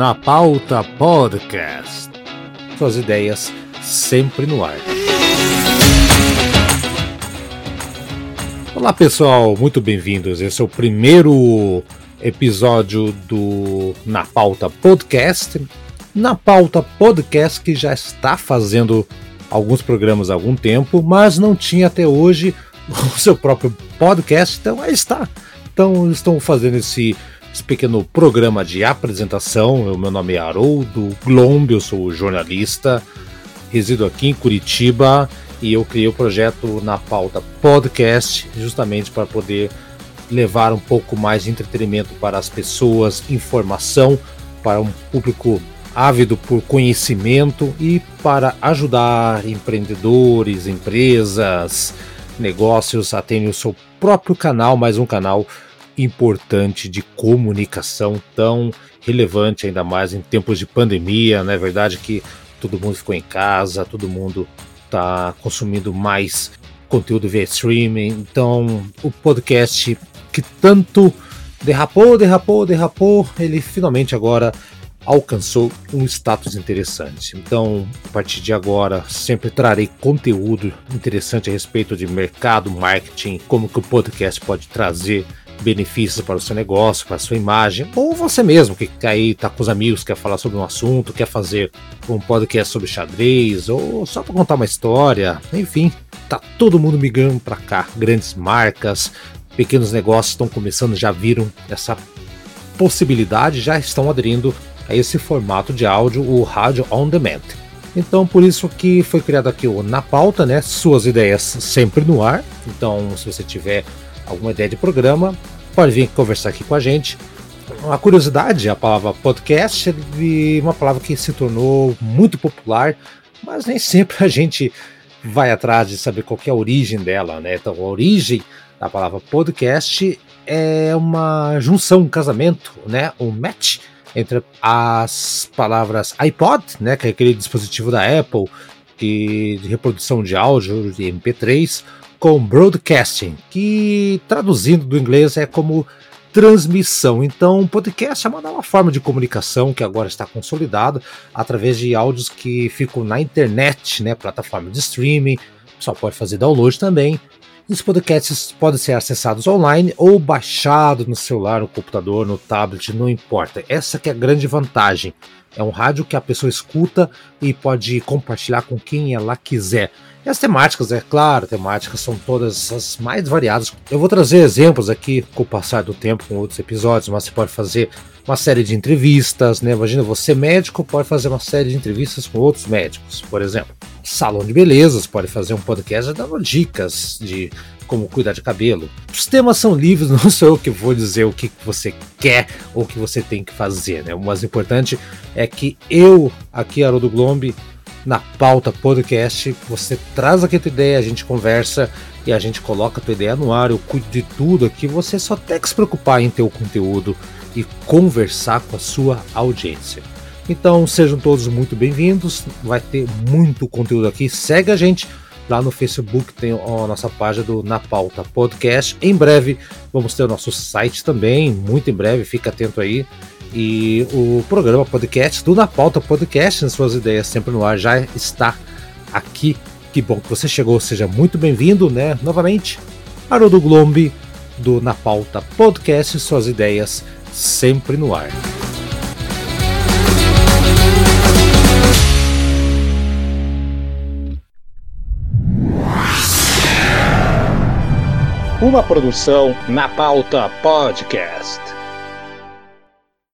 Na Pauta Podcast. Suas ideias sempre no ar. Olá pessoal, muito bem-vindos. Esse é o primeiro episódio do Na Pauta Podcast. Na Pauta Podcast que já está fazendo alguns programas há algum tempo, mas não tinha até hoje o seu próprio podcast, então aí está. Então estão fazendo esse, esse pequeno programa de apresentação. O meu nome é Haroldo Glombe, eu sou jornalista, resido aqui em Curitiba e eu criei o projeto na pauta podcast justamente para poder levar um pouco mais de entretenimento para as pessoas, informação para um público ávido por conhecimento e para ajudar empreendedores, empresas, negócios a terem o seu próprio canal, mais um canal importante de comunicação tão relevante, ainda mais em tempos de pandemia, não é verdade que todo mundo ficou em casa, todo mundo está consumindo mais conteúdo via streaming, então o podcast que tanto derrapou, derrapou, derrapou, ele finalmente agora alcançou um status interessante. Então, a partir de agora, sempre trarei conteúdo interessante a respeito de mercado, marketing, como que o podcast pode trazer benefícios para o seu negócio, para a sua imagem, ou você mesmo que aí está com os amigos, quer falar sobre um assunto, quer fazer um podcast sobre xadrez, ou só para contar uma história, enfim, tá todo mundo migrando para cá. Grandes marcas, pequenos negócios estão começando, já viram essa possibilidade, já estão aderindo a esse formato de áudio, o rádio on demand. Então, por isso que foi criado aqui o Na Pauta, né? Suas ideias sempre no ar. Então, se você tiver alguma ideia de programa, pode vir conversar aqui com a gente. Uma curiosidade, a palavra podcast é uma palavra que se tornou muito popular, mas nem sempre a gente vai atrás de saber qual é a origem dela, né? Então, a origem da palavra podcast é uma junção, um casamento, né? Um match entre as palavras iPod, né, que é aquele dispositivo da Apple que, de reprodução de áudio de MP3, com broadcasting, que traduzindo do inglês é como transmissão. Então, podcast é uma forma de comunicação que agora está consolidada através de áudios que ficam na internet, né, plataforma de streaming, só pode fazer download também os podcasts podem ser acessados online ou baixados no celular, no computador, no tablet, não importa. Essa que é a grande vantagem. É um rádio que a pessoa escuta e pode compartilhar com quem ela quiser. E as temáticas, é claro, temáticas são todas as mais variadas. Eu vou trazer exemplos aqui com o passar do tempo com outros episódios, mas você pode fazer uma série de entrevistas, né? Imagina você médico pode fazer uma série de entrevistas com outros médicos, por exemplo salão de belezas, pode fazer um podcast dando dicas de como cuidar de cabelo. Os temas são livres, não sou eu que vou dizer o que você quer ou o que você tem que fazer, né? O mais importante é que eu, aqui, Haroldo Glombe, na pauta podcast, você traz aqui a tua ideia, a gente conversa e a gente coloca a tua ideia no ar, eu cuido de tudo aqui, você só tem que se preocupar em ter o conteúdo e conversar com a sua audiência. Então sejam todos muito bem-vindos. Vai ter muito conteúdo aqui. Segue a gente lá no Facebook, tem a nossa página do Na Pauta Podcast. Em breve vamos ter o nosso site também, muito em breve, fica atento aí. E o programa podcast do Na Pauta Podcast, suas ideias sempre no ar, já está aqui. Que bom que você chegou, seja muito bem-vindo, né? Novamente, Haroldo Glombe do Na Pauta Podcast, suas ideias sempre no ar. Uma produção na pauta podcast.